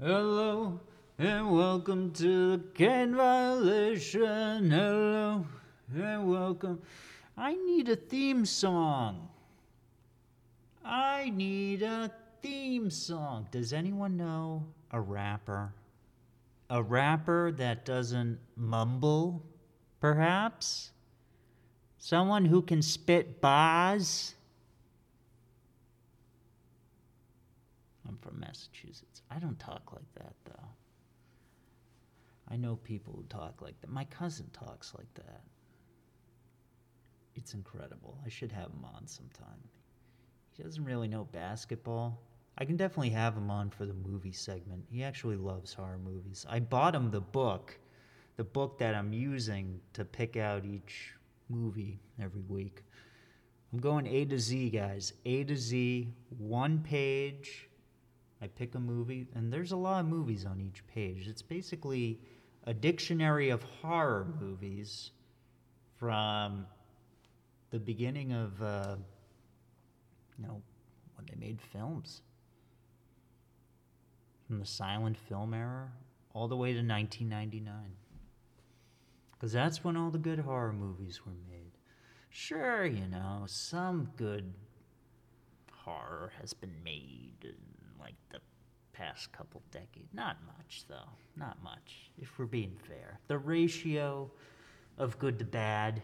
Hello and welcome to the Ken Violation. Hello and welcome. I need a theme song. I need a theme song. Does anyone know a rapper? A rapper that doesn't mumble, perhaps? Someone who can spit bars? I'm from Massachusetts. I don't talk like that, though. I know people who talk like that. My cousin talks like that. It's incredible. I should have him on sometime. He doesn't really know basketball. I can definitely have him on for the movie segment. He actually loves horror movies. I bought him the book, the book that I'm using to pick out each movie every week. I'm going A to Z, guys. A to Z, one page. I pick a movie, and there's a lot of movies on each page. It's basically a dictionary of horror movies from the beginning of, uh, you know, when they made films. From the silent film era all the way to 1999. Because that's when all the good horror movies were made. Sure, you know, some good horror has been made like the past couple decades. Not much, though. Not much, if we're being fair. The ratio of good to bad,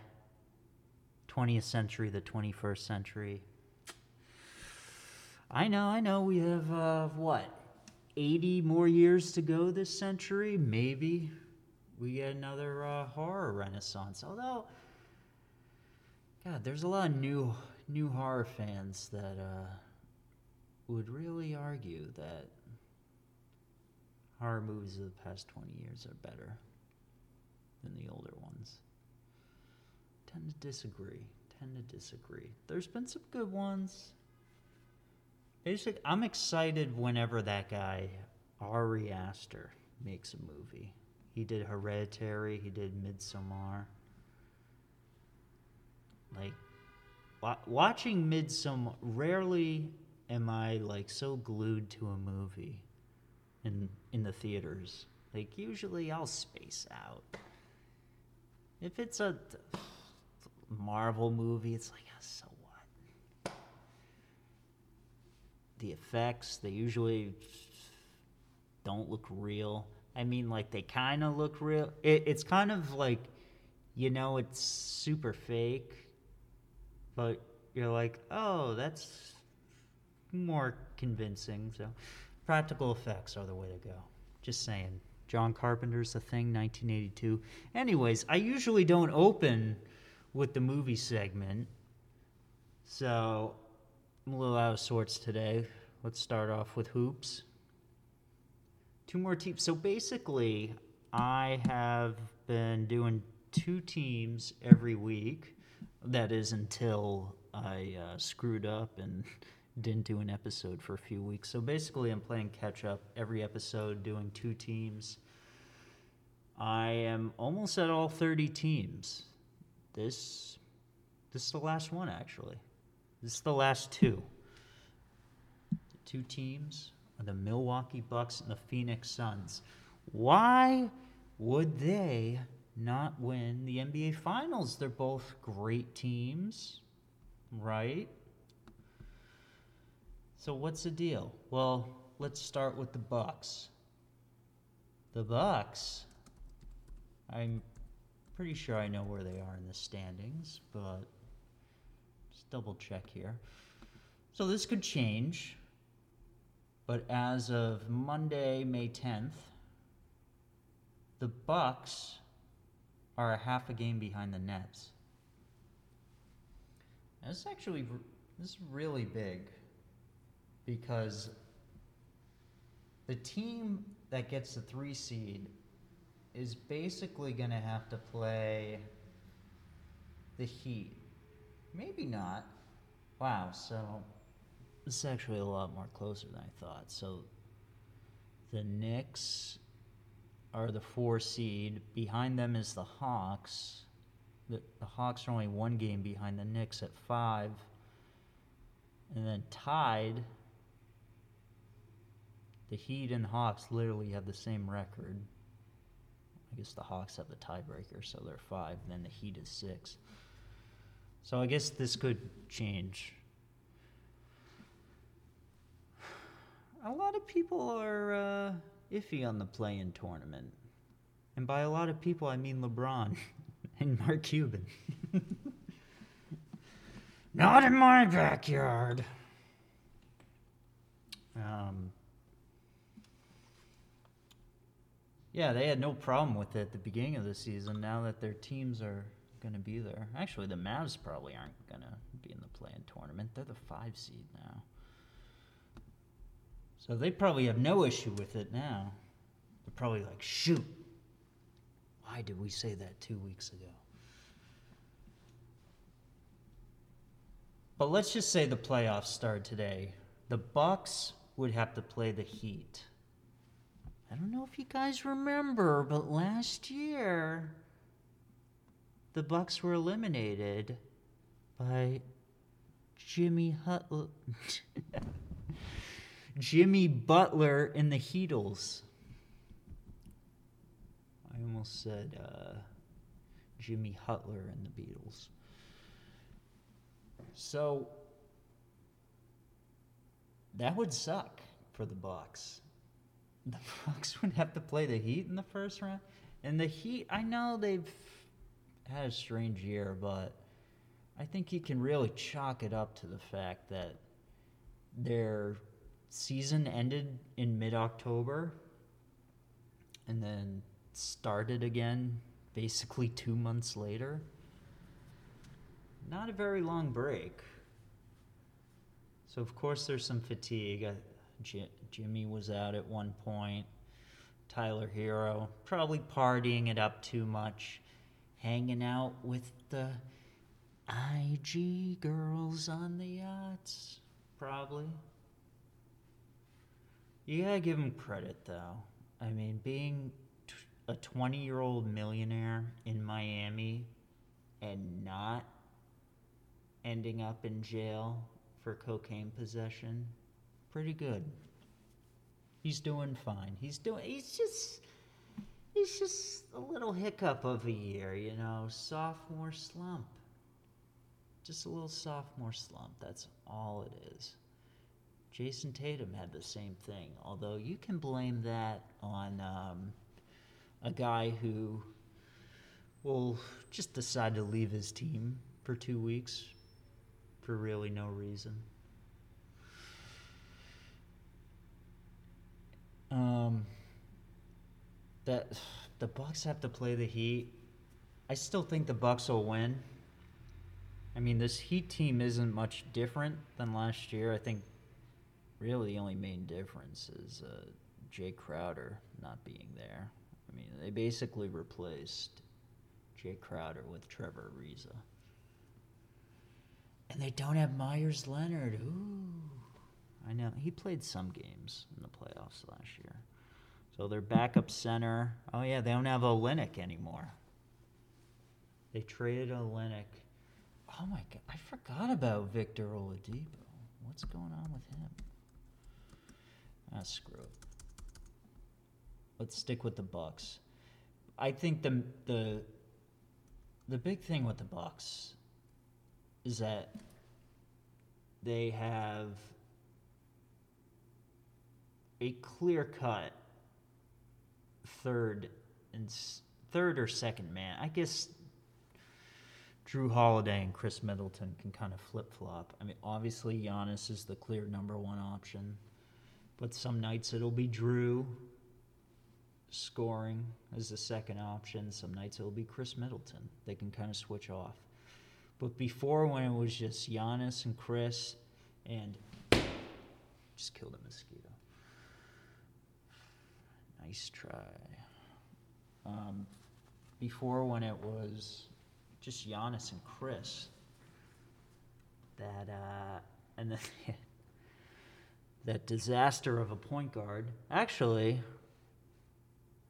20th century, the 21st century. I know, I know, we have, uh, what, 80 more years to go this century? Maybe we get another uh, horror renaissance. Although, God, there's a lot of new new horror fans that uh, would really argue that horror movies of the past 20 years are better than the older ones. Tend to disagree. Tend to disagree. There's been some good ones. Basically, I'm excited whenever that guy, Ari Aster, makes a movie. He did Hereditary, he did Midsommar. Like, wa- watching Midsommar, rarely am I like so glued to a movie in in the theaters. Like usually I'll space out. If it's a Marvel movie, it's like "Ah, so what? The effects they usually don't look real. I mean, like they kind of look real. It, it's kind of like, you know, it's super fake, but you're like, oh, that's more convincing. So, practical effects are the way to go. Just saying. John Carpenter's The Thing, 1982. Anyways, I usually don't open with the movie segment, so I'm a little out of sorts today. Let's start off with hoops. Two more teams. So basically, I have been doing two teams every week. That is until I uh, screwed up and didn't do an episode for a few weeks. So basically, I'm playing catch up every episode, doing two teams. I am almost at all 30 teams. This this is the last one actually. This is the last two. The two teams are the Milwaukee Bucks and the Phoenix Suns. Why would they not win the NBA Finals? They're both great teams, right? So what's the deal? Well, let's start with the Bucks. The Bucks. I'm pretty sure I know where they are in the standings, but just double check here. So this could change. But as of Monday, May 10th, the Bucks are a half a game behind the Nets. This is actually this is really big because the team that gets the three seed is basically going to have to play the Heat. Maybe not. Wow, so this is actually a lot more closer than I thought. So the Knicks are the four seed. Behind them is the Hawks. The, the Hawks are only one game behind the Knicks at five. And then tied the Heat and Hawks literally have the same record. I guess the Hawks have the tiebreaker, so they're five. Then the Heat is six. So I guess this could change. A lot of people are uh, iffy on the play-in tournament, and by a lot of people I mean LeBron and Mark Cuban. Not in my backyard. Um, yeah, they had no problem with it at the beginning of the season. Now that their teams are going to be there, actually, the Mavs probably aren't going to be in the play-in tournament. They're the five seed now, so they probably have no issue with it now. They're probably like, shoot, why did we say that two weeks ago? But let's just say the playoffs start today. The Bucks would have to play the Heat. I don't know if you guys remember, but last year the Bucks were eliminated by Jimmy Hutler. Jimmy Butler and the Heatles. I almost said uh, Jimmy Hutler and the Beatles. So that would suck for the Bucks. The Bucks would have to play the Heat in the first round, and the Heat. I know they've had a strange year, but I think you can really chalk it up to the fact that their season ended in mid-October, and then started again basically two months later. Not a very long break. So, of course, there's some fatigue. Uh, Jimmy was out at one point. Tyler Herro probably partying it up too much, hanging out with the IG girls on the yachts, probably. You gotta give him credit, though. I mean, being t- a 20 year old millionaire in Miami and not ending up in jail for cocaine possession, pretty good. He's doing fine. He's doing. He's just. He's just a little hiccup of a year, you know, sophomore slump. Just a little sophomore slump. That's all it is. Jayson Tatum had the same thing, although you can blame that on um, a guy who will just decide to leave his team for two weeks for really no reason. Um, that the Bucks have to play the Heat. I still think the Bucks will win. I mean, this Heat team isn't much different than last year. I think really the only main difference is uh, Jae Crowder not being there. I mean, they basically replaced Jae Crowder with Trevor Ariza. And they don't have Meyers Leonard. Ooh. I know. He played some games in the playoffs last year. So their backup center. Oh, yeah, they don't have Olynyk anymore. They traded Olynyk. Oh, my God. I forgot about Victor Oladipo. What's going on with him? Ah, screw it. Let's stick with the Bucks. I think the the the big thing with the Bucks is that they have a clear cut third and third or second man. I guess Jrue Holiday and Khris Middleton can kind of flip flop. I mean, obviously Giannis is the clear number one option, but some nights it'll be Jrue scoring as the second option. Some nights it'll be Khris Middleton. They can kind of switch off. But before, when it was just Giannis and Khris, and just killed a mosquito. Nice try. Um, before, when it was just Giannis and Khris, that uh, and then that disaster of a point guard. Actually,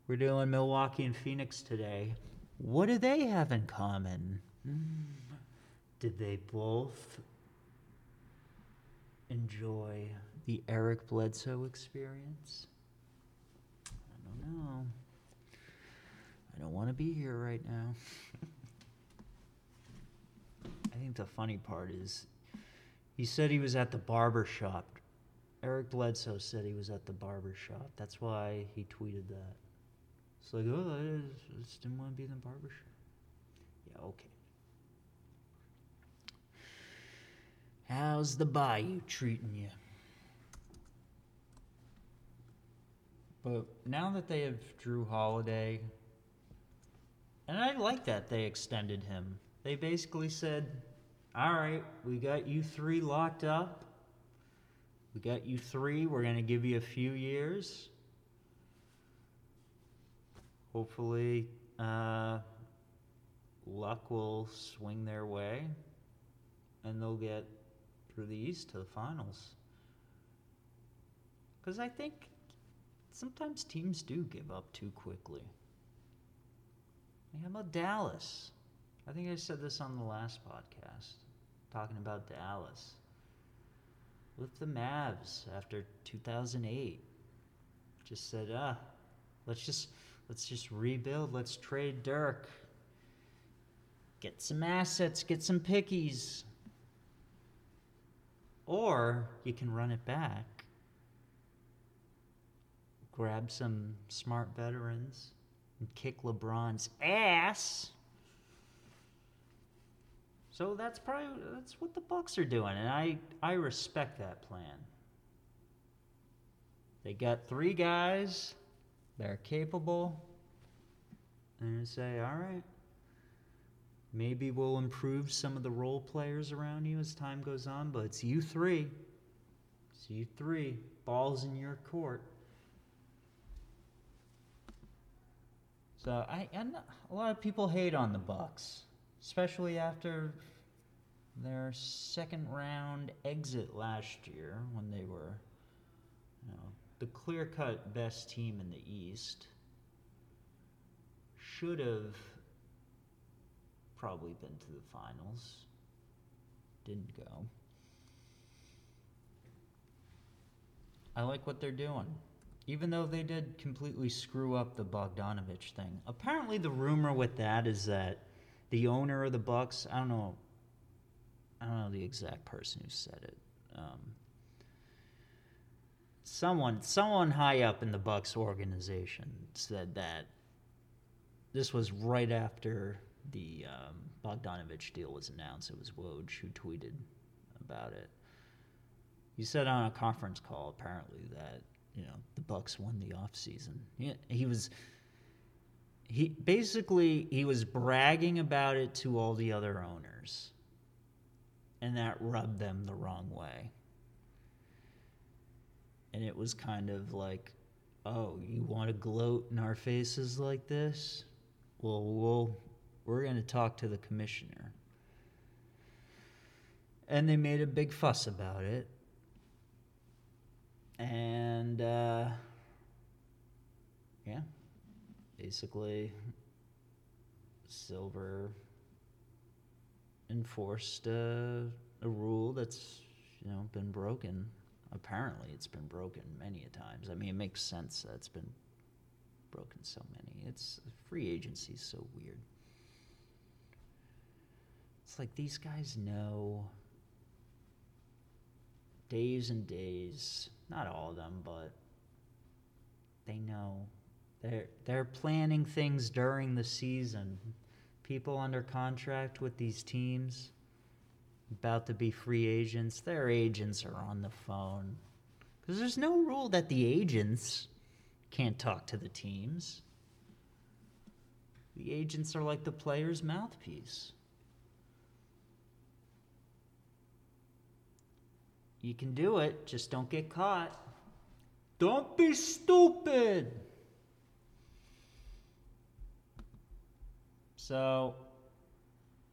we're doing Milwaukee and Phoenix today. What do they have in common? Hmm. Did they both enjoy The Eric Bledsoe experience? Oh. I don't. I don't want to be here right now. I think the funny part is he said he was at the barber shop. Eric Bledsoe said he was at the barber shop. That's why he tweeted that. It's like, oh, I just didn't want to be in the barber shop. Yeah, okay. How's the bayou treating you? But now that they have Jrue Holiday, and I like that they extended him. They basically said, all right, we got you three locked up. We got you three. We're to give you a few years. Hopefully, uh, luck will swing their way and they'll get through the East to the finals. Because I think sometimes teams do give up too quickly. How about Dallas? I think I said this on the last podcast, talking about Dallas. With the Mavs after 2008, just said, ah, let's just let's just rebuild. Let's trade Dirk. Get some assets. Get some pickies. Or you can run it back. Grab some smart veterans and kick LeBron's ass. So that's probably that's what the Bucks are doing, and I I respect that plan. They got three guys that are capable, and they say, all right, maybe we'll improve some of the role players around you as time goes on, but it's you three. It's you three. Balls in your court. So I and a lot of people hate on the Bucks, especially after their second round exit last year when they were, you know, the clear-cut best team in the East. Should have probably been to the finals. Didn't go. I like what they're doing even though they did completely screw up the Bogdanovich thing. Apparently, the rumor with that is that the owner of the Bucks, I don't know, I don't know the exact person who said it. Um, someone, someone high up in the Bucks organization said that this was right after the um, Bogdanovich deal was announced. It was Woj who tweeted about it. He said on a conference call apparently that you know Bucks won the offseason. He, he was he basically he was bragging about it to all the other owners. And that rubbed them the wrong way. And it was kind of like oh you want to gloat in our faces like this? Well we'll we're going to talk to the commissioner. And they made a big fuss about it and uh, yeah, basically, Silver enforced uh, a rule that's you know been broken. Apparently, it's been broken many a times. I mean, it makes sense that it's been broken so many. It's free agency is so weird. It's like these guys know days and days not all of them, but they know. They're, they're planning things during the season. People under contract with these teams, about to be free agents, their agents are on the phone. Because there's no rule that the agents can't talk to the teams. The agents are like the player's mouthpiece. You can do it, just don't get caught. Don't be stupid. So,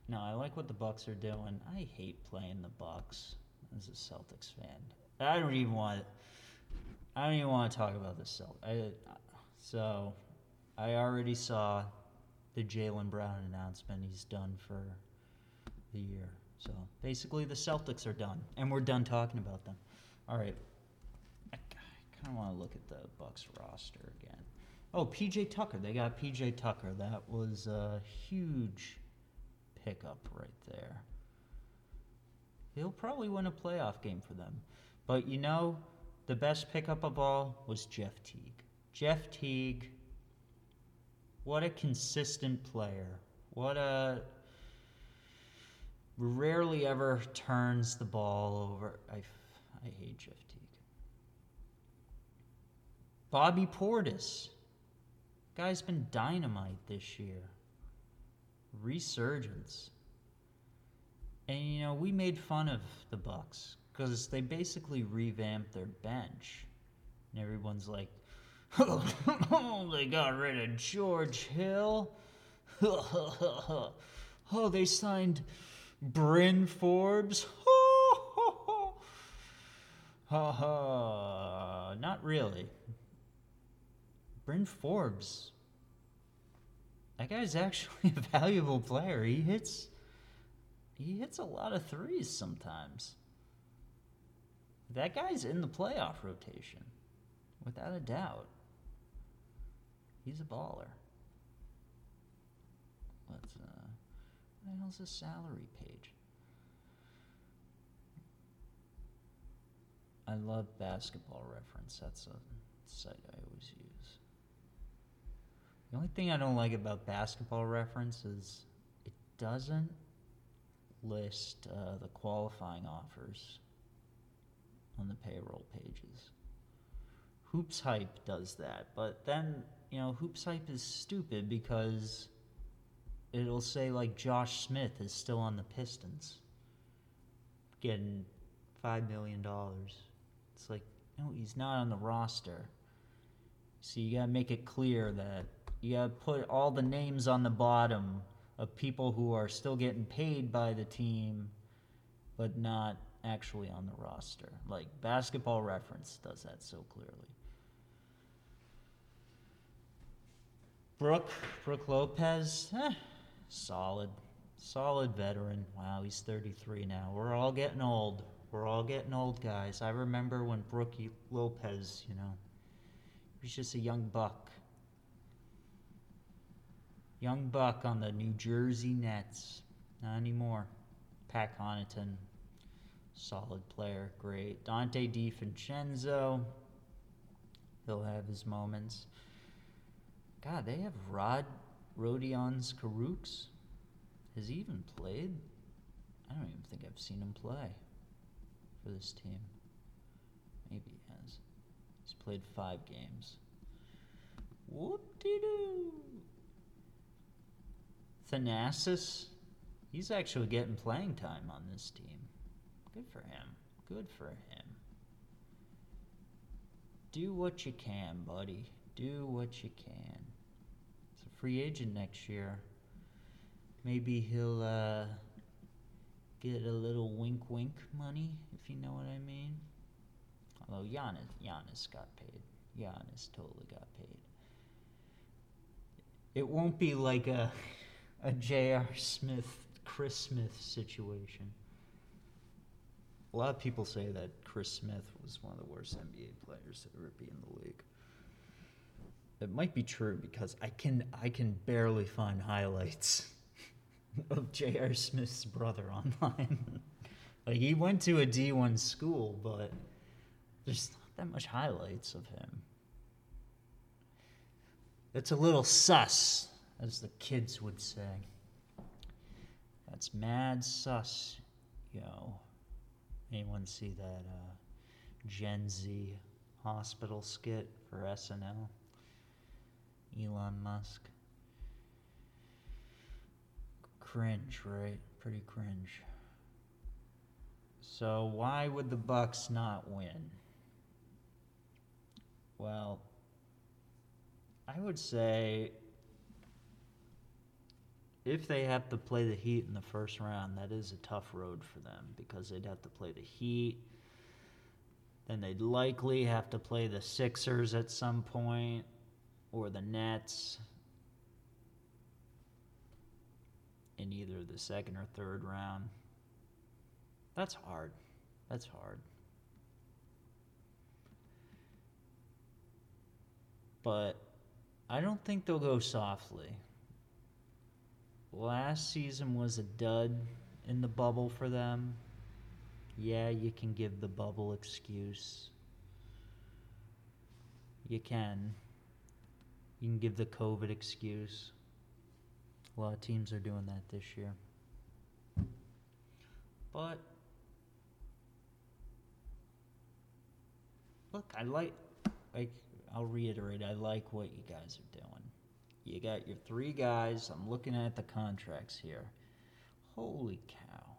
no, I like what the Bucks are doing. I hate playing the Bucks as a Celtics fan. I don't even want. I don't even want to talk about the Celtics. so, I already saw the Jaylen Brown announcement. He's done for the year. So basically, the Celtics are done, and we're done talking about them. All right. I kind of want to look at the Bucks roster again. Oh, PJ Tucker. They got PJ Tucker. That was a huge pickup right there. He'll probably win a playoff game for them. But you know, the best pickup of all was Jeff Teague. Jeff Teague, what a consistent player. What a rarely ever turns the ball over. I, I hate Jeff Teague. Bobby Portis. Guy's been dynamite this year. Resurgence. And you know, we made fun of the Bucks because they basically revamped their bench. And everyone's like, oh, they got rid of George Hill. oh, they signed Bryn Forbes. Ha ha. Not really. Bryn Forbes. That guy's actually a valuable player. He hits he hits a lot of threes sometimes. That guy's in the playoff rotation, without a doubt. He's a baller. Let's, uh, what the hell's a salary page? I love basketball reference. That's a site I always use. The only thing I don't like about basketball reference is it doesn't list uh, the qualifying offers on the payroll pages. Hoops Hype does that, but then, you know, Hoops Hype is stupid because it'll say like Josh Smith is still on the Pistons getting $5 million. It's like, no, he's not on the roster. So you gotta make it clear that you gotta put all the names on the bottom of people who are still getting paid by the team, but not actually on the roster. Like Basketball Reference does that so clearly. Brook, Brook Lopez, eh, solid, solid veteran. Wow, he's 33 now. We're all getting old. We're all getting old, guys. I remember when Brook Lopez, you know, he was just a young buck. Young buck on the New Jersey Nets. Not anymore. Pat Connaughton, solid player, great. Donte DiVincenzo, he'll have his moments. God, they have Rod Rodions Kurucs. Has he even played? I don't even think I've seen him play for this team. Maybe he has. He's played five games. Whoop-de-doo. Thanasis, he's actually getting playing time on this team. Good for him. Good for him. Do what you can, buddy. Do what you can. Free agent next year. Maybe he'll uh, get a little wink wink money, if you know what I mean. Although Giannis, Giannis got paid. Giannis totally got paid. It won't be like a a J.R. Smith, Chris Smith situation. A lot of people say that Chris Smith was one of the worst NBA players to ever be in the league. It might be true because I can I can barely find highlights of J.R. Smith's brother online. like he went to a D1 school, but there's not that much highlights of him. It's a little sus, as the kids would say. That's mad sus, yo. Anyone see that uh, Gen Z hospital skit for SNL? Elon Musk. Cringe, right? Pretty cringe. So why would the Bucks not win? Well, I would say if they have to play the Heat in the first round, that is a tough road for them because they'd have to play the Heat. Then they'd likely have to play the Sixers at some point or the Nets in either the second or third round. That's hard. That's hard. but I don't think they'll go softly. Last season was a dud in the bubble for them. Yeah, you can give the bubble excuse. You can. You can give the COVID excuse. A lot of teams are doing that this year. But look, I like like I'll reiterate, I like what you guys are doing. You got your three guys. I'm looking at the contracts here. Holy cow.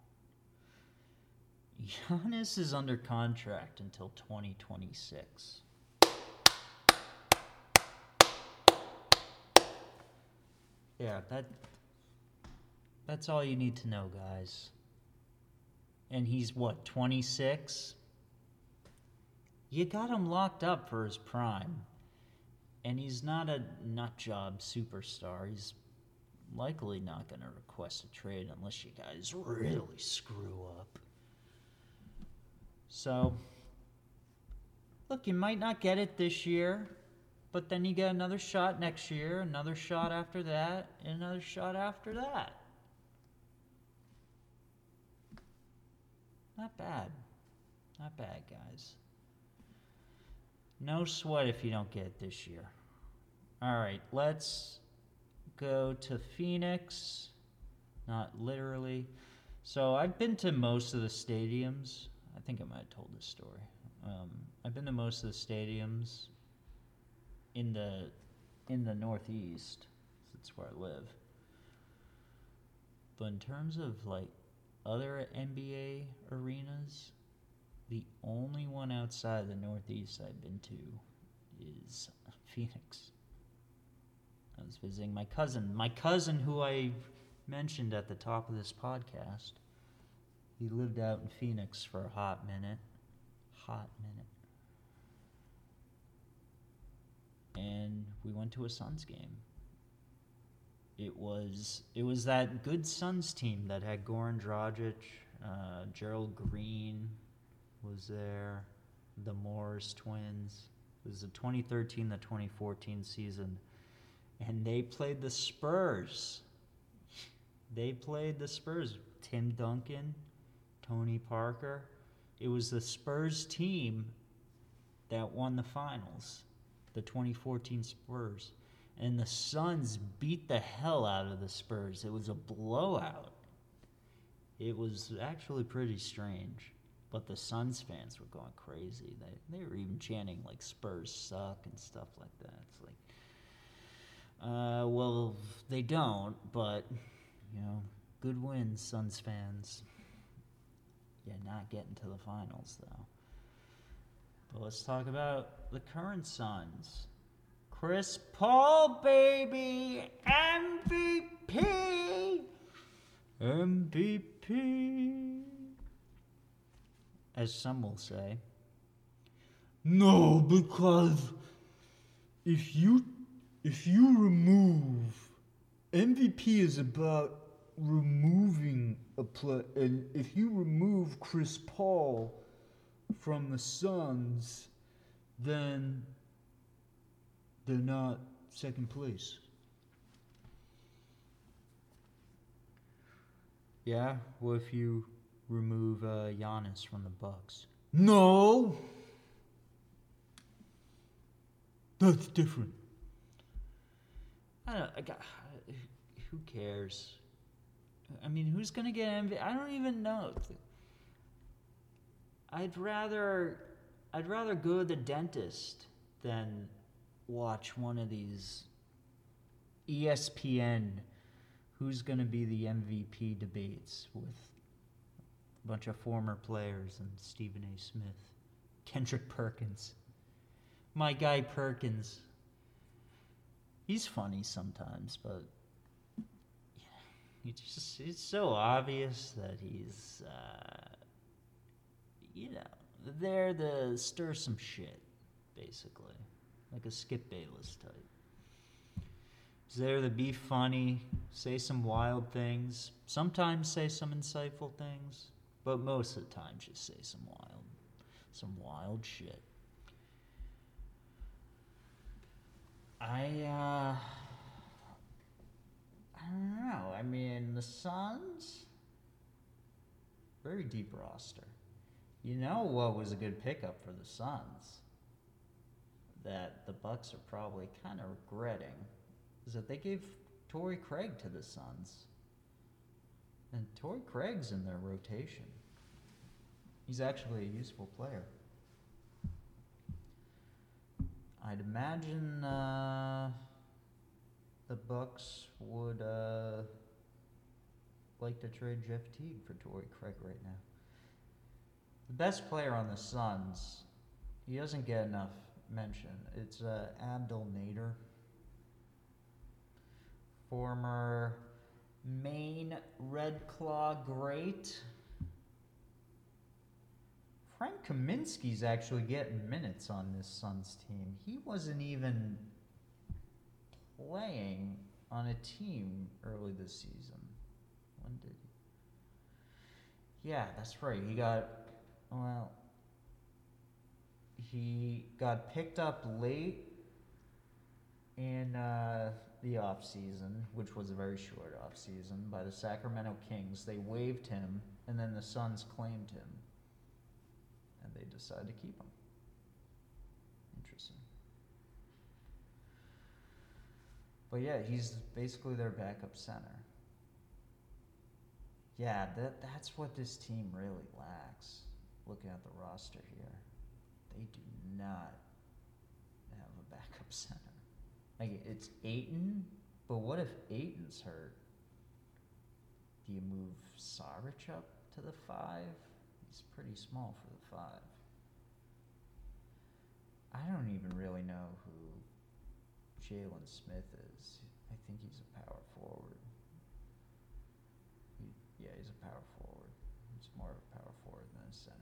Giannis is under contract until 2026. Yeah, that that's all you need to know, guys. And he's what, 26? You got him locked up for his prime. And he's not a nut job superstar. He's likely not going to request a trade unless you guys really screw up. So, look, you might not get it this year, but then you get another shot next year, another shot after that, and another shot after that. Not bad. Not bad, guys. No sweat if you don't get it this year. All right, let's go to Phoenix. Not literally. So I've been to most of the stadiums. I think I might have told this story. Um, I've been to most of the stadiums in the in the Northeast. That's where I live. But in terms of like other NBA arenas, the only one outside the Northeast I've been to is Phoenix. I was visiting my cousin. My cousin, who I mentioned at the top of this podcast, he lived out in Phoenix for a hot minute. Hot minute. And we went to a Suns game. It was it was that good Suns team that had Goran Dragic, uh, Gerald Green was there, the Morris twins. It was the 2013 the 2014 season, and they played the Spurs. They played the Spurs. Tim Duncan, Tony Parker. It was the Spurs team that won the finals, the 2014 Spurs. And the Suns beat the hell out of the Spurs. It was a blowout. It was actually pretty strange. But the Suns fans were going crazy. They, they were even chanting like Spurs suck and stuff like that. It's like, uh, well, they don't, but, you know, good wins, Suns fans. Yeah, not getting to the finals, though. But let's talk about the current Suns. Chris Paul, baby! MVP! MVP! As some will say. No, because if you if you remove MVP is about removing a play, and if you remove Chris Paul from the Suns, then they're not second place. Yeah, well, if you remove uh, Giannis from the Bucks. No, that's different. I don't. I got, who cares? I mean, who's gonna get MVP? I don't even know. I'd rather, I'd rather go to the dentist than watch one of these ESPN. Who's gonna be the MVP debates with a bunch of former players and Stephen A. Smith, Kendrick Perkins, my guy Perkins. He's funny sometimes, but yeah, he just it's so obvious that he's uh, you know they're there to stir some shit, basically, like a Skip Bayless type. He's there to be funny, say some wild things, sometimes say some insightful things, but most of the time just say some wild, some wild shit. I uh I don't know. I mean, the Suns very deep roster. You know what was a good pickup for the Suns that the Bucks are probably kind of regretting is that they gave Torrey Craig to the Suns. And Torrey Craig's in their rotation. He's actually a useful player. I'd imagine uh, the Bucks would uh, like to trade Jeff Teague for Torrey Craig right now. The best player on the Suns, he doesn't get enough mention. It's uh, Abdel Nader, former Maine Red Claw great. Frank Kaminsky's actually getting minutes on this Suns team. He wasn't even playing on a team early this season. When did he? Yeah, that's right. He got, well, he got picked up late in uh, the off season, which was a very short off season, by the Sacramento Kings. They waived him, and then the Suns claimed him and they decided to keep him. Interesting. But yeah, he's basically their backup center. Yeah, that that's what this team really lacks. Looking at the roster here, they do not have a backup center. Like it's Ayton, but what if Ayton's hurt? Do you move Saric up to the five? He's pretty small for the five. I don't even really know who Jalen Smith is. I think he's a power forward. He, yeah, he's a power forward. He's more of a power forward than a center.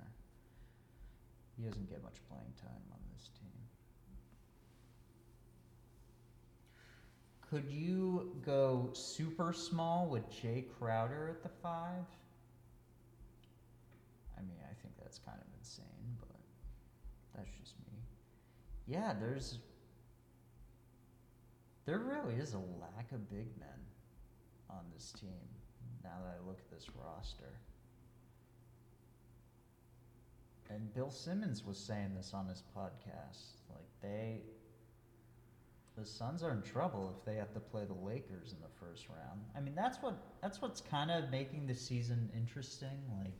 He doesn't get much playing time on this team. Could you go super small with Jae Crowder at the five? I mean, I think that's kind of insane, but that's just me. Yeah, there's. There really is a lack of big men on this team now that I look at this roster. And Bill Simmons was saying this on his podcast. Like, they. The Suns are in trouble if they have to play the Lakers in the first round. I mean, that's what that's what's kind of making the season interesting. Like,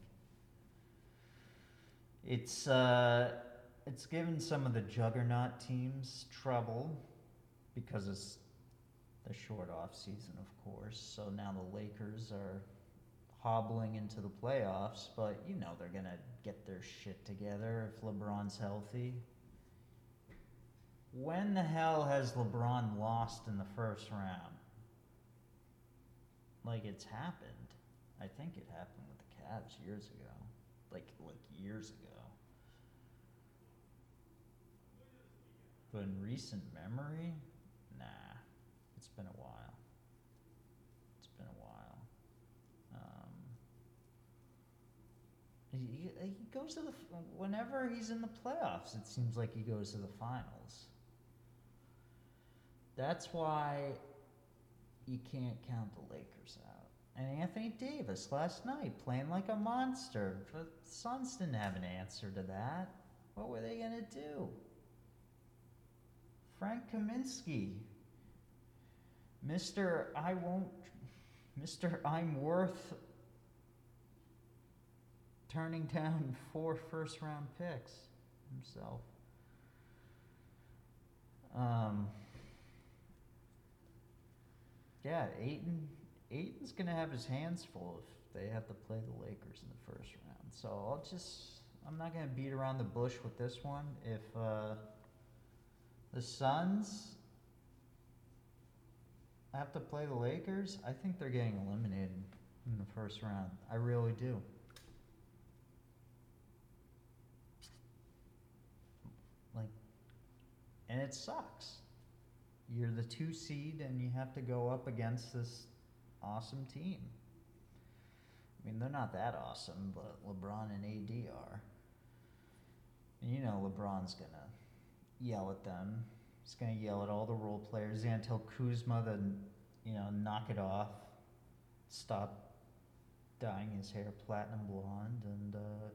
it's uh, it's given some of the juggernaut teams trouble because it's the short off season, of course. So now the Lakers are hobbling into the playoffs, but you know they're gonna get their shit together if LeBron's healthy. When the hell has LeBron lost in the first round? Like it's happened. I think it happened with the Cavs years ago. Like like years ago. But in recent memory, nah, it's been a while. It's been a while. Um, he, he goes to the whenever he's in the playoffs. It seems like he goes to the finals. That's why you can't count the Lakers out. And Anthony Davis last night playing like a monster. The Suns didn't have an answer to that. What were they gonna do? Frank Kaminsky, Mr. I won't, Mr. I'm worth turning down four first round picks himself. Um, yeah, Ayton, Ayton's gonna have his hands full if they have to play the Lakers in the first round. So I'll just, I'm not gonna beat around the bush with this one. If uh, the Suns have to play the Lakers, I think they're getting eliminated in the first round. I really do. Like, and it sucks. You're the two seed and you have to go up against this awesome team. I mean, they're not that awesome, but LeBron and AD are. And you know, LeBron's gonna yell at them He's gonna yell at all the role players. Gonna tell Kuzma to, you know, knock it off, stop dyeing his hair platinum blonde, and uh,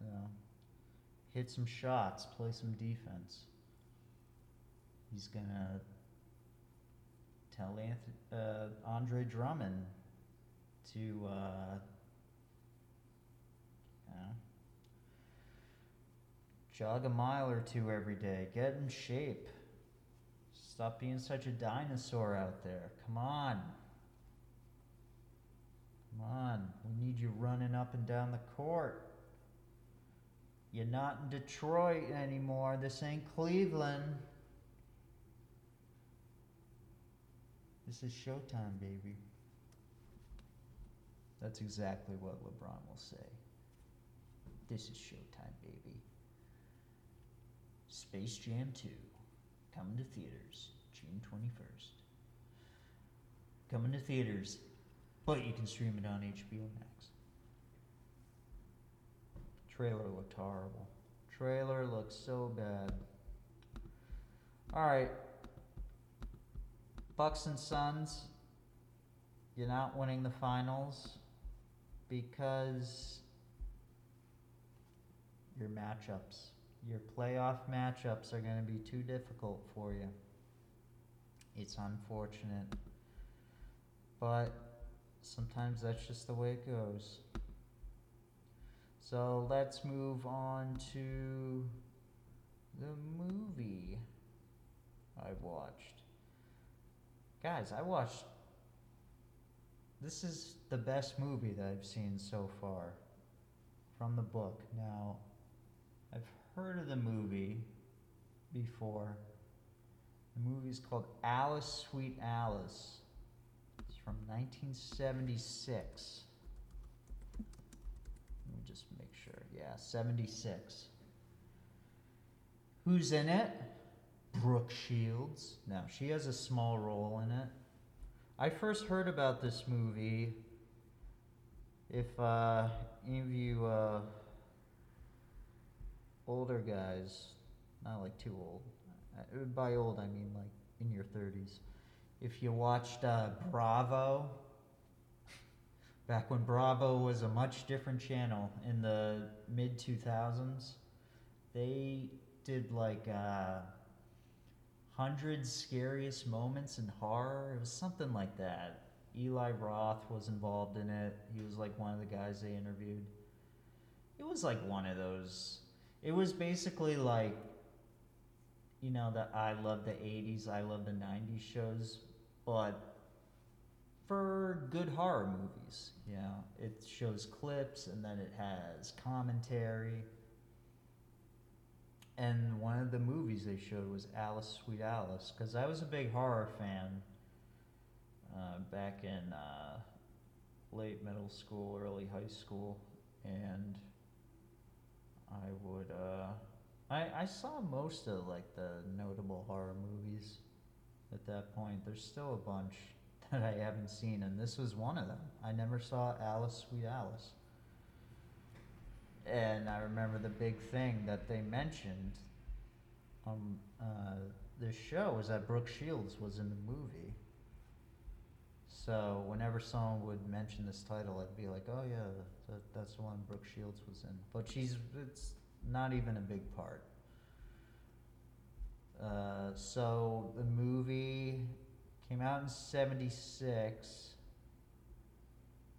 you know, hit some shots, play some defense. He's gonna tell uh, Andre Drummond to, uh, know, jog a mile or two every day, get in shape. Stop being such a dinosaur out there. Come on. Come on. We need you running up and down the court. You're not in Detroit anymore. This ain't Cleveland. This is Showtime, baby. That's exactly what LeBron will say. This is Showtime, baby. Space Jam 2, coming to theaters June 21st. Coming to theaters, but you can stream it on HBO Max. Trailer looked horrible. Trailer looks so bad. Alright. Bucks and Suns, you're not winning the finals because your matchups, your playoff matchups are going to be too difficult for you. It's unfortunate. But sometimes that's just the way it goes. So let's move on to the movie I've watched. Guys, I watched. This is the best movie that I've seen so far from the book. Now, I've heard of the movie before. The movie's called Alice Sweet Alice. It's from 1976. Let me just make sure. Yeah, 76. Who's in it? Brooke Shields. Now, she has a small role in it. I first heard about this movie. If uh, any of you uh, older guys, not like too old, uh, by old I mean like in your 30s, if you watched uh, Bravo, back when Bravo was a much different channel in the mid 2000s, they did like uh, hundred scariest moments in horror. It was something like that. Eli Roth was involved in it. He was like one of the guys they interviewed. It was like one of those. It was basically like, you know, the I love the 80s, I love the 90s shows, but for good horror movies. You know, it shows clips and then it has commentary. And one of the movies they showed was Alice, Sweet Alice, because I was a big horror fan uh, back in uh, late middle school, early high school, and I would. Uh, I I saw most of like the notable horror movies at that point. There's still a bunch that I haven't seen, and this was one of them. I never saw Alice, Sweet Alice. And I remember the big thing that they mentioned on uh, this show was that Brooke Shields was in the movie. So whenever someone would mention this title, I'd be like, "Oh yeah, that, that's the one Brooke Shields was in." But she's it's not even a big part. Uh, so the movie came out in '76.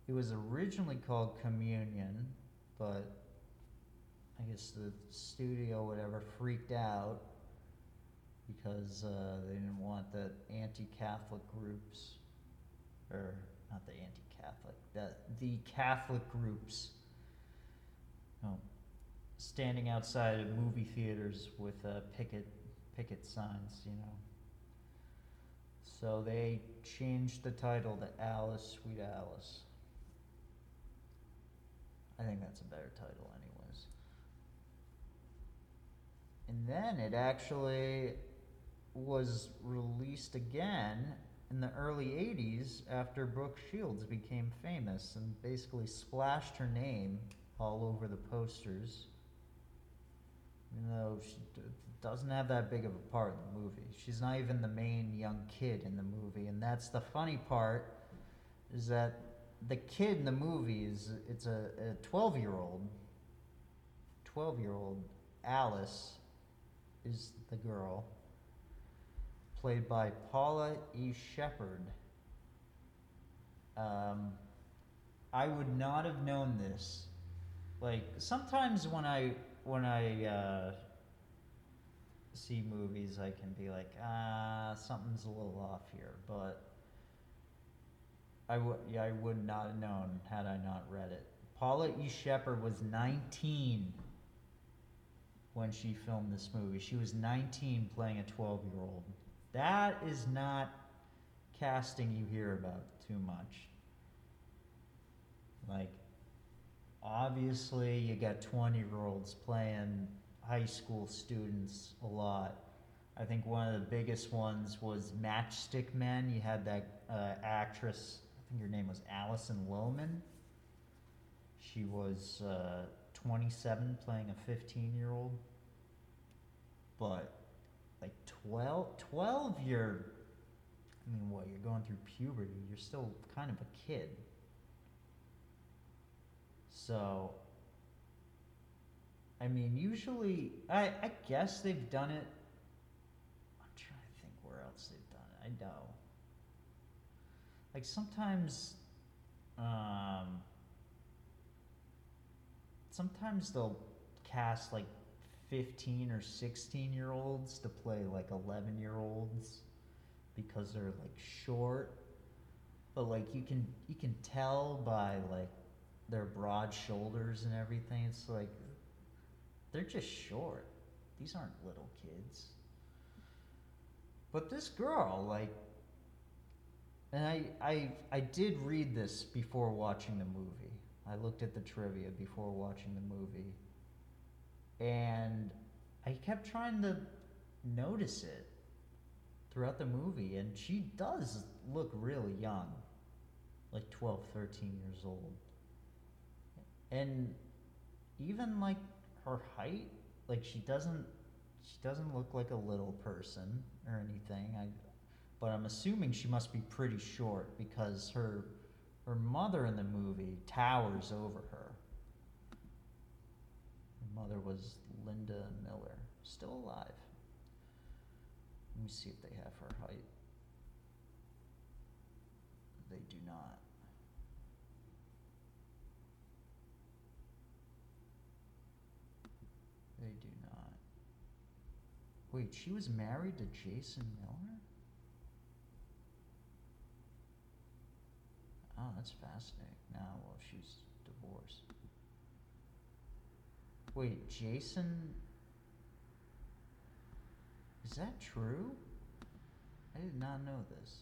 It was originally called Communion, but I guess the studio, whatever, freaked out because uh, they didn't want the anti-Catholic groups, or not the anti-Catholic, the the Catholic groups, you know, standing outside of movie theaters with uh, picket picket signs, you know. So they changed the title to Alice, Sweet Alice. I think that's a better title, anyways. And then it actually was released again in the early 80s after Brooke Shields became famous and basically splashed her name all over the posters. You know, she, doesn't have that big of a part in the movie. She's not even the main young kid in the movie, and that's the funny part. Is that the kid in the movie is it's a, 12 year old 12 year old alice is the girl played by paula e Sheppard. um, i would not have known this like sometimes when i when i uh, see movies i can be like ah something's a little off here but I would, yeah, I would not have known had I not read it. Paula E. Sheppard was 19 when she filmed this movie. She was 19 playing a 12 year old. That is not casting you hear about too much. Like, obviously, you got 20 year olds playing high school students a lot. I think one of the biggest ones was Matchstick Men. You had that uh, actress I think her name was Alison Lohman. She was uh, 27 playing a 15 year old. But like 12, 12, you're, I mean, what, you're going through puberty. You're still kind of a kid. So, I mean, usually, I, I guess they've done it. I'm trying to think where else they've done it. I know like sometimes um, sometimes they'll cast like 15 or 16 year olds to play like 11 year olds because they're like short. But like you can you can tell by like their broad shoulders and everything. It's like they're just short. These aren't little kids. But this girl like and I, I, I did read this before watching the movie. I looked at the trivia before watching the movie. And I kept trying to notice it throughout the movie. And she does look really young like 12, 13 years old. And even like her height, like she doesn't she doesn't look like a little person or anything. I but I'm assuming she must be pretty short because her her mother in the movie towers over her. Her mother was Linda Miller, still alive. Let me see if they have her height. They do not. They do not. Wait, she was married to Jason Miller? Oh, that's fascinating. Now, well, she's divorced. Wait, Jason. Is that true? I did not know this.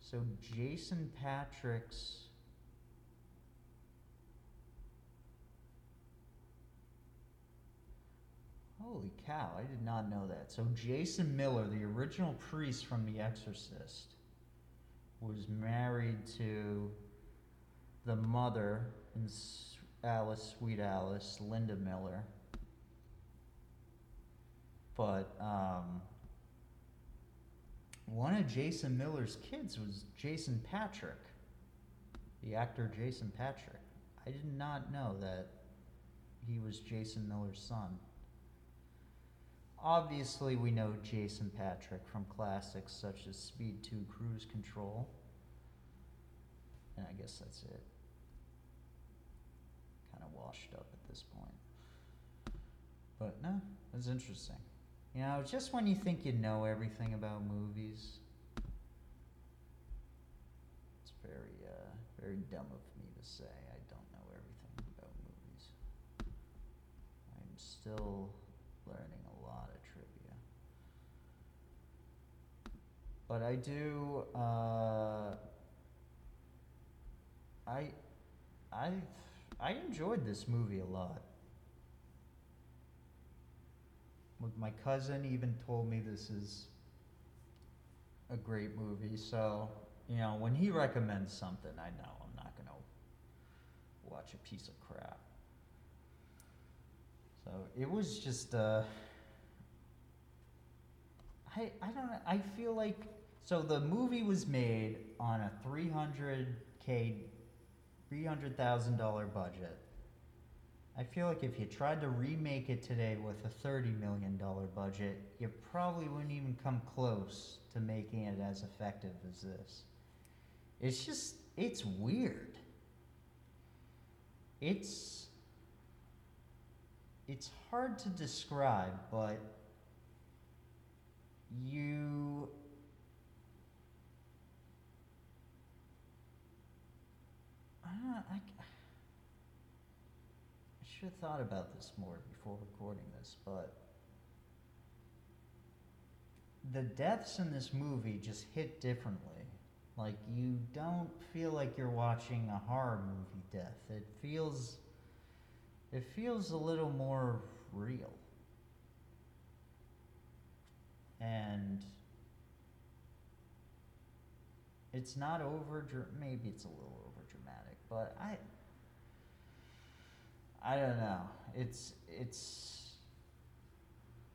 So, Jason Patric's Holy cow, I did not know that. So Jason Miller, the original priest from The Exorcist, was married to the mother in Alice, Sweet Alice, Linda Miller. But um, one of Jason Miller's kids was Jason Patric, the actor Jason Patric. I did not know that he was Jason Miller's son. Obviously, we know Jason Patric from classics such as Speed 2 Cruise Control. And I guess that's it. Kind of washed up at this point. But no, it's interesting. You know, just when you think you know everything about movies, it's very, uh, very dumb of me to say I don't know everything about movies. I'm still learning but I do. Uh, I, I, I enjoyed this movie a lot. My cousin even told me this is a great movie. So you know, when he recommends something, I know I'm not gonna watch a piece of crap. So it was just uh I I don't know. I feel like so the movie was made on a 300k $300,000 budget. I feel like if you tried to remake it today with a $30 million budget, you probably wouldn't even come close to making it as effective as this. It's just, it's weird. It's, it's hard to describe, but you I don't know, I, I should have thought about this more before recording this, but the deaths in this movie just hit differently. Like you don't feel like you're watching a horror movie death. It feels it feels a little more real. And it's not over maybe it's a little over dramatic but i i don't know. It's it's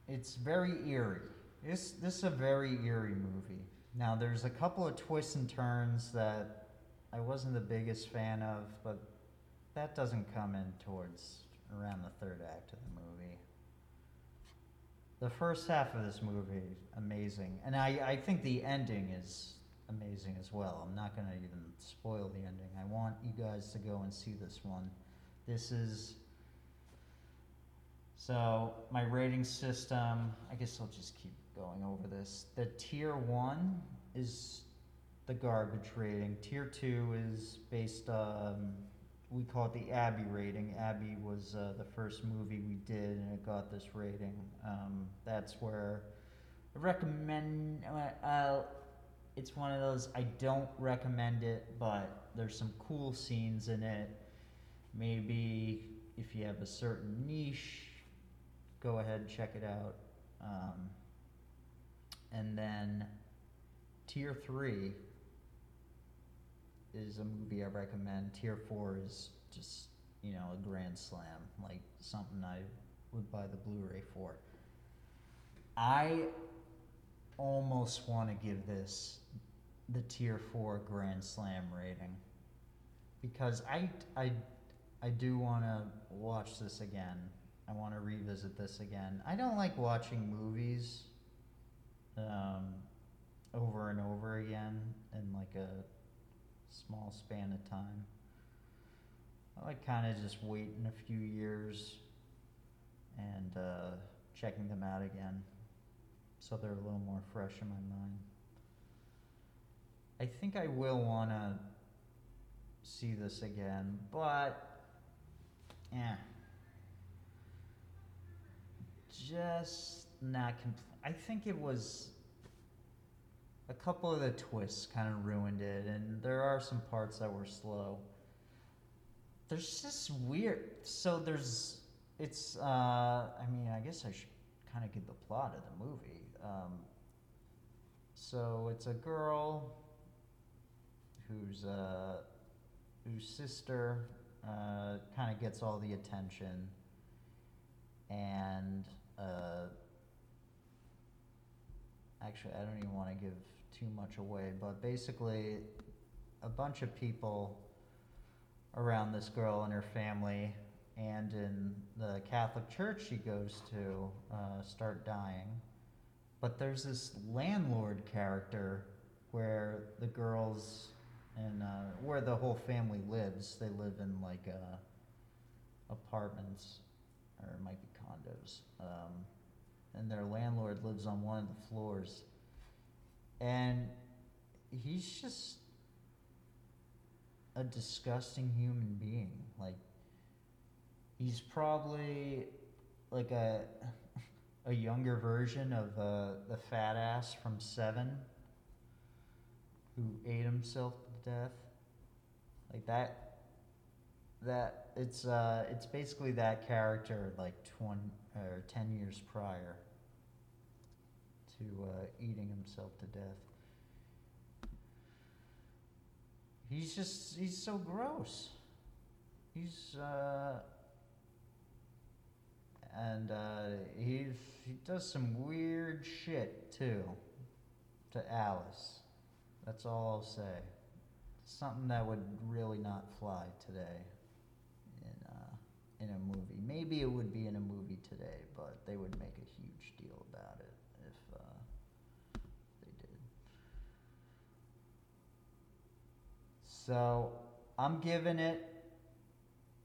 it's very eerie. This this is a very eerie movie. Now there's a couple of twists and turns that i wasn't the biggest fan of but that doesn't come in towards around the third act of the movie the first half of this movie amazing. And i i think the ending is amazing as well. I'm not going to even spoil the ending. I want you guys to go and see this one. This is so my rating system i guess i'll just keep going over this. The tier one is the garbage rating. Tier two is based um, we call it the Abby rating. Abby was uh, the first movie we did, and it got this rating. Um, that's where I recommend. Uh, it's one of those I don't recommend it, but there's some cool scenes in it. Maybe if you have a certain niche, go ahead and check it out. Um, and then tier three is a movie I recommend. Tier four is just you know a grand slam, like something I would buy the Blu-ray for. I almost want to give this the tier four grand slam rating because I I I do want to watch this again. I want to revisit this again. I don't like watching movies um, over and over again in like a small span of time. I like kind of just waiting a few years and uh, checking them out again so they're a little more fresh in my mind. I think I will want to see this again, but yeah, just not compl- I think it was a couple of the twists kind of ruined it, and there are some parts that were slow. There's just weird. So there's, it's. Uh, I mean, I guess I should kind of give the plot of the movie. Um, so it's a girl whose uh, whose sister uh, kind of gets all the attention, and uh, actually, I don't even want to give too much away, but basically, a bunch of people around this girl and her family, and in the Catholic church she goes to, uh, start dying. But there's this landlord character where the girls and uh, where the whole family lives. They live in like uh, apartments, or it might be condos. Um, and their landlord lives on one of the floors and he's just a disgusting human being. Like he's probably like a a younger version of uh, the fat ass from seven who ate himself to death. Like that that it's uh it's basically that character like 20 or 10 years prior to uh, eating himself to death. He's just, he's so gross. He's, uh, and uh, he he does some weird shit too to Alice. That's all I'll say. Something that would really not fly today in uh, in a movie. Maybe it would be in a movie today, but they would make a huge deal about it if uh, they did. So I'm giving it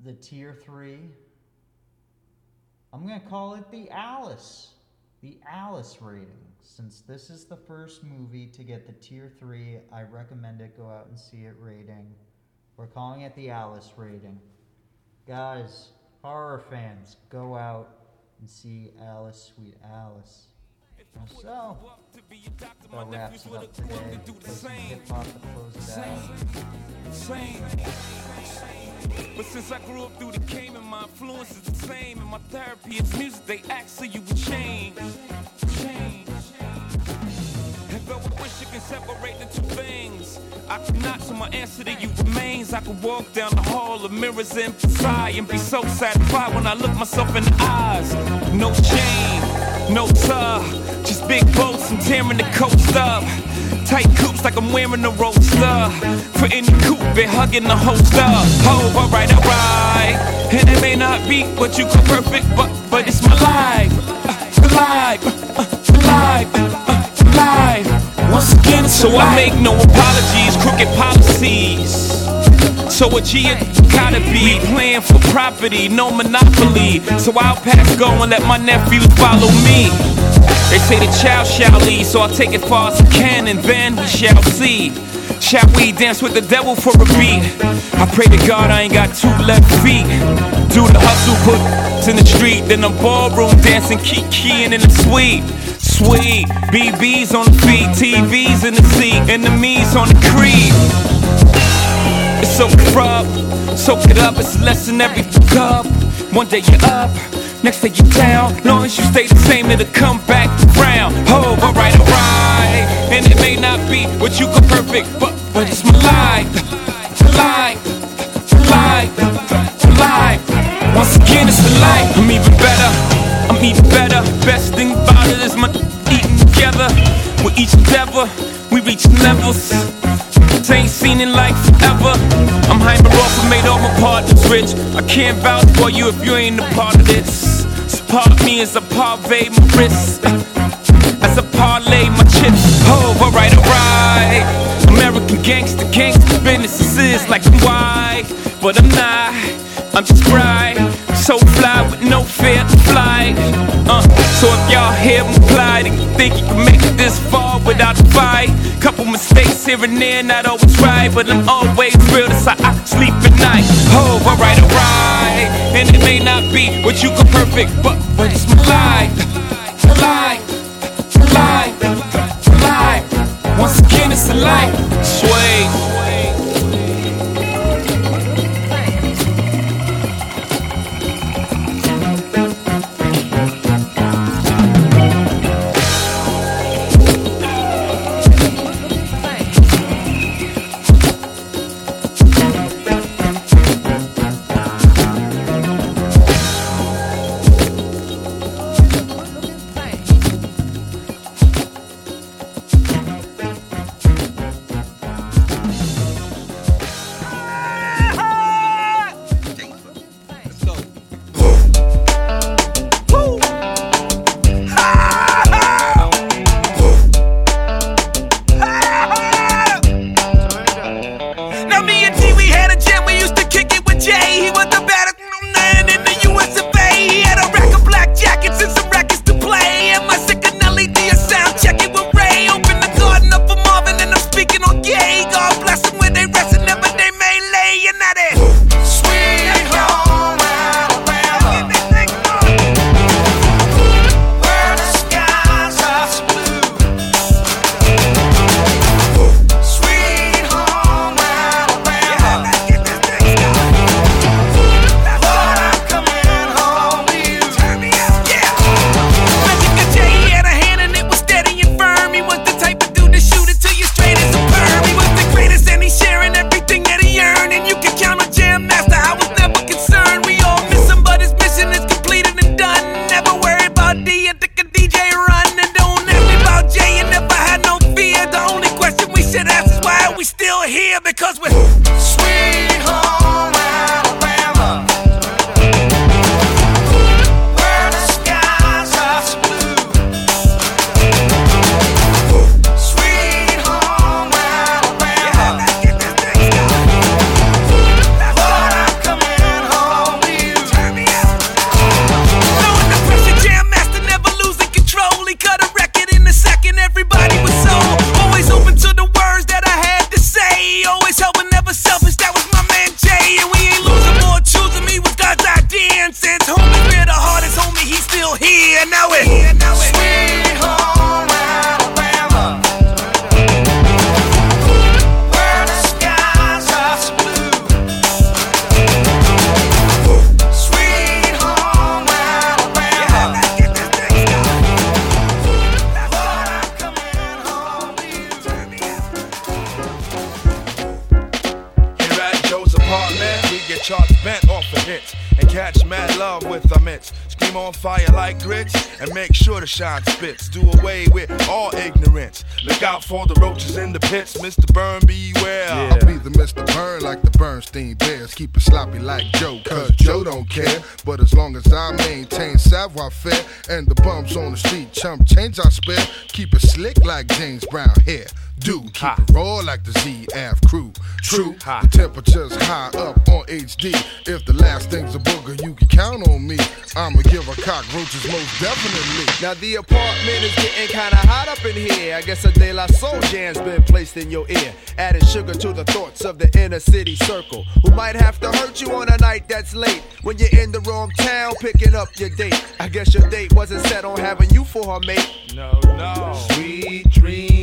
the tier three. I'm gonna call it the Alice, the Alice rating. Since this is the first movie to get the tier three, I recommend it. Go out and see it rating. We're calling it the Alice rating. Guys, horror fans, go out and see Alice, Sweet Alice. So, that wraps it up today. Hip hop to close it out. Same. But since I grew up through the game and my influence is the same, and my therapy is music, they ask so you would change. Change. And though I wish you can separate the two things, I cannot, so my answer to you remains. I could walk down the hall of mirrors and sigh and be so satisfied when I look myself in the eyes. No shame, no tug, just big boats and tearing the coast up. Tight coops like I'm wearing a roadster. For any coupe, been hugging the host up. Oh, alright, alright. And it may not be what you call perfect, but but it's my life. Uh, life, uh, life, uh, life. Once again, so I make no apologies, crooked policies. So a G gotta be playing for property, no monopoly. So I'll pass go and let my nephews follow me. They say the child shall lead, so I'll take it far as I can, and then we shall see. Shall we dance with the devil for a beat? I pray to God I ain't got two left feet. Do the hustle, put in the street, then the ballroom dancing, keep keying in the suite. Sweet, BBs on the feet, TVs in the seat, enemies on the creep. It's so rough, soak it up, it's less than every cup. One day you're up, next day you're down. Long as you stay the same, it'll come back round. Oh, alright, alright. And it may not be what you call perfect, but but it's my life, life, life, life. Once again, it's a life. I'm even better, I'm even better. Best thing about it is my eating together. With each endeavor, we reach levels. Ain't seen in life forever. I'm hyper off and made all my partners rich. I can't vouch for you if you ain't a part of this. So part of me is a parve my wrist. As I parlay my chips. Oh, alright, alright. American gangster, gangster business is like I'm white. But I'm not. I'm just bright. So fly with no fear to fly. Uh, so if y'all hear me fly, then you think you can make it this far without a fight. Couple mistakes here and there, not always right, but I'm always real. That's how I sleep at night. Oh, alright, alright. And it may not be what you call perfect, but but it's my life, life, life, life. Once again, it's a life. Chump change I spare, keep it slick like James Brown hair. Do keep Ha. it raw like the ZF crew. True, Ha. the temperature's a cockroaches most definitely. Now the apartment is getting kinda hot up in here. I guess a De La Soul jam's been placed in your ear, adding sugar to the thoughts of the inner city circle. Who might have to hurt you on a night that's late when you're in the wrong town picking up your date. I guess your date wasn't set on having you for her mate. No, no. Sweet dreams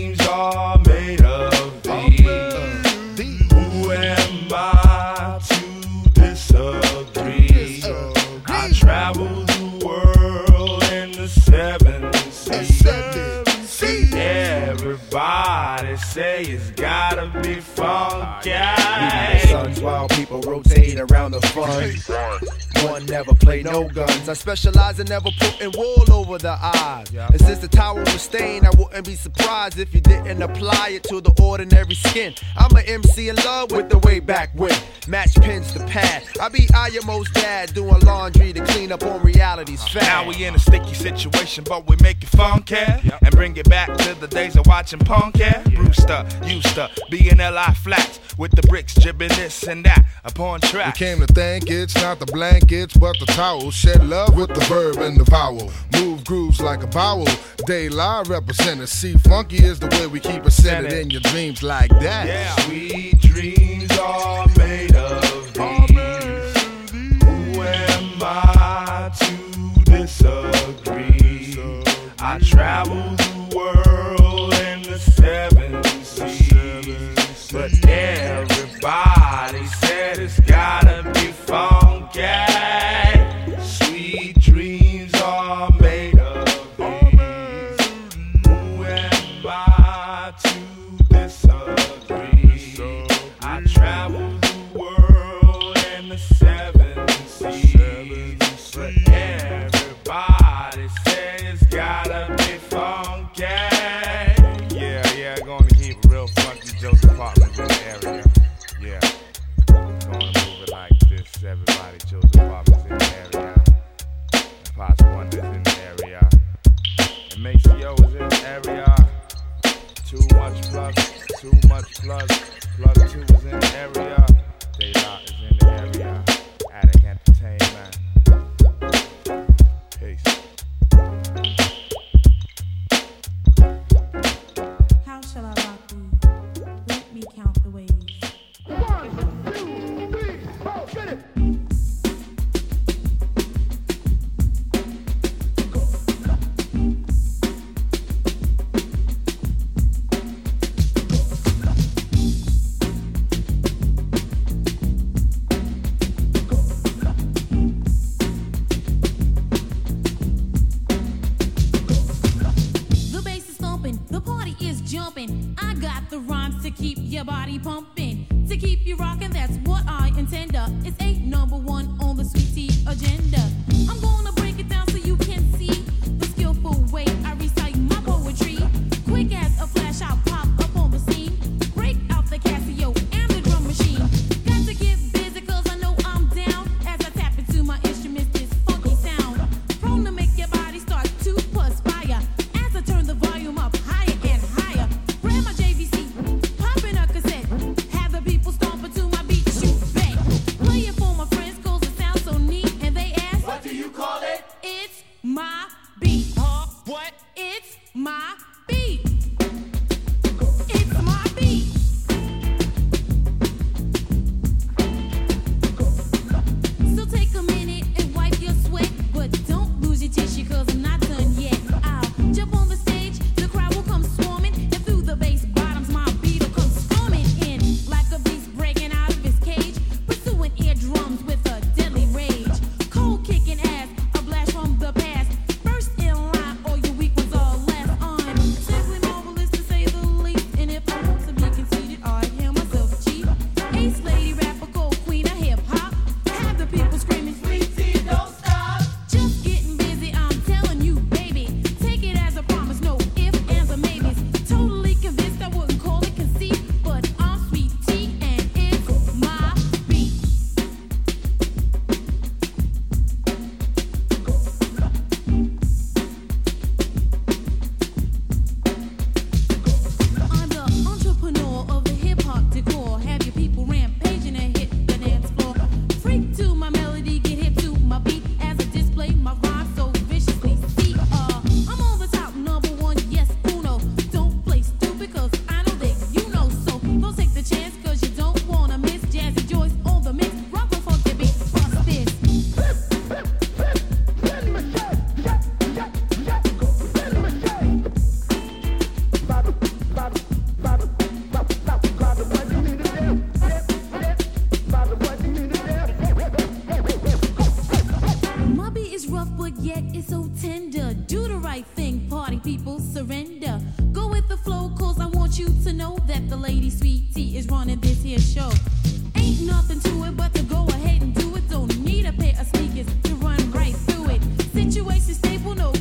fun. One never play no guns. I specialize in never putting wool over the eyes. And since the tower was stained, I wouldn't be surprised if you didn't apply it to the ordinary skin. I'm an MC in love with the way back when. Match pins to pad. I be Ayamo's dad doing laundry to clean up on reality's uh, fat. Now we in a sticky situation, but we make it funky and bring it back to the days of watching punk. Yeah? Brewster used to be in LI flats with the bricks jibbing this and that upon track. We came to think it's not the blankets, but the towel. Shed love with the verb and the vowel. Move grooves like a vowel. Day live represented. See, funky is the way we keep it centered in your dreams like that. Yeah, sweet dreams are made of these. Who am I to disagree? I travel gotta be funky. Yeah, yeah, gonna keep it real funky. Joe's apartments in the area. Yeah, gonna move it like this. Everybody, Joe's apartments in the area. And Pots Wonders in the area. And Maceo is in the area. Too much plug, too much plug. Plug two is in the area. situation stable, no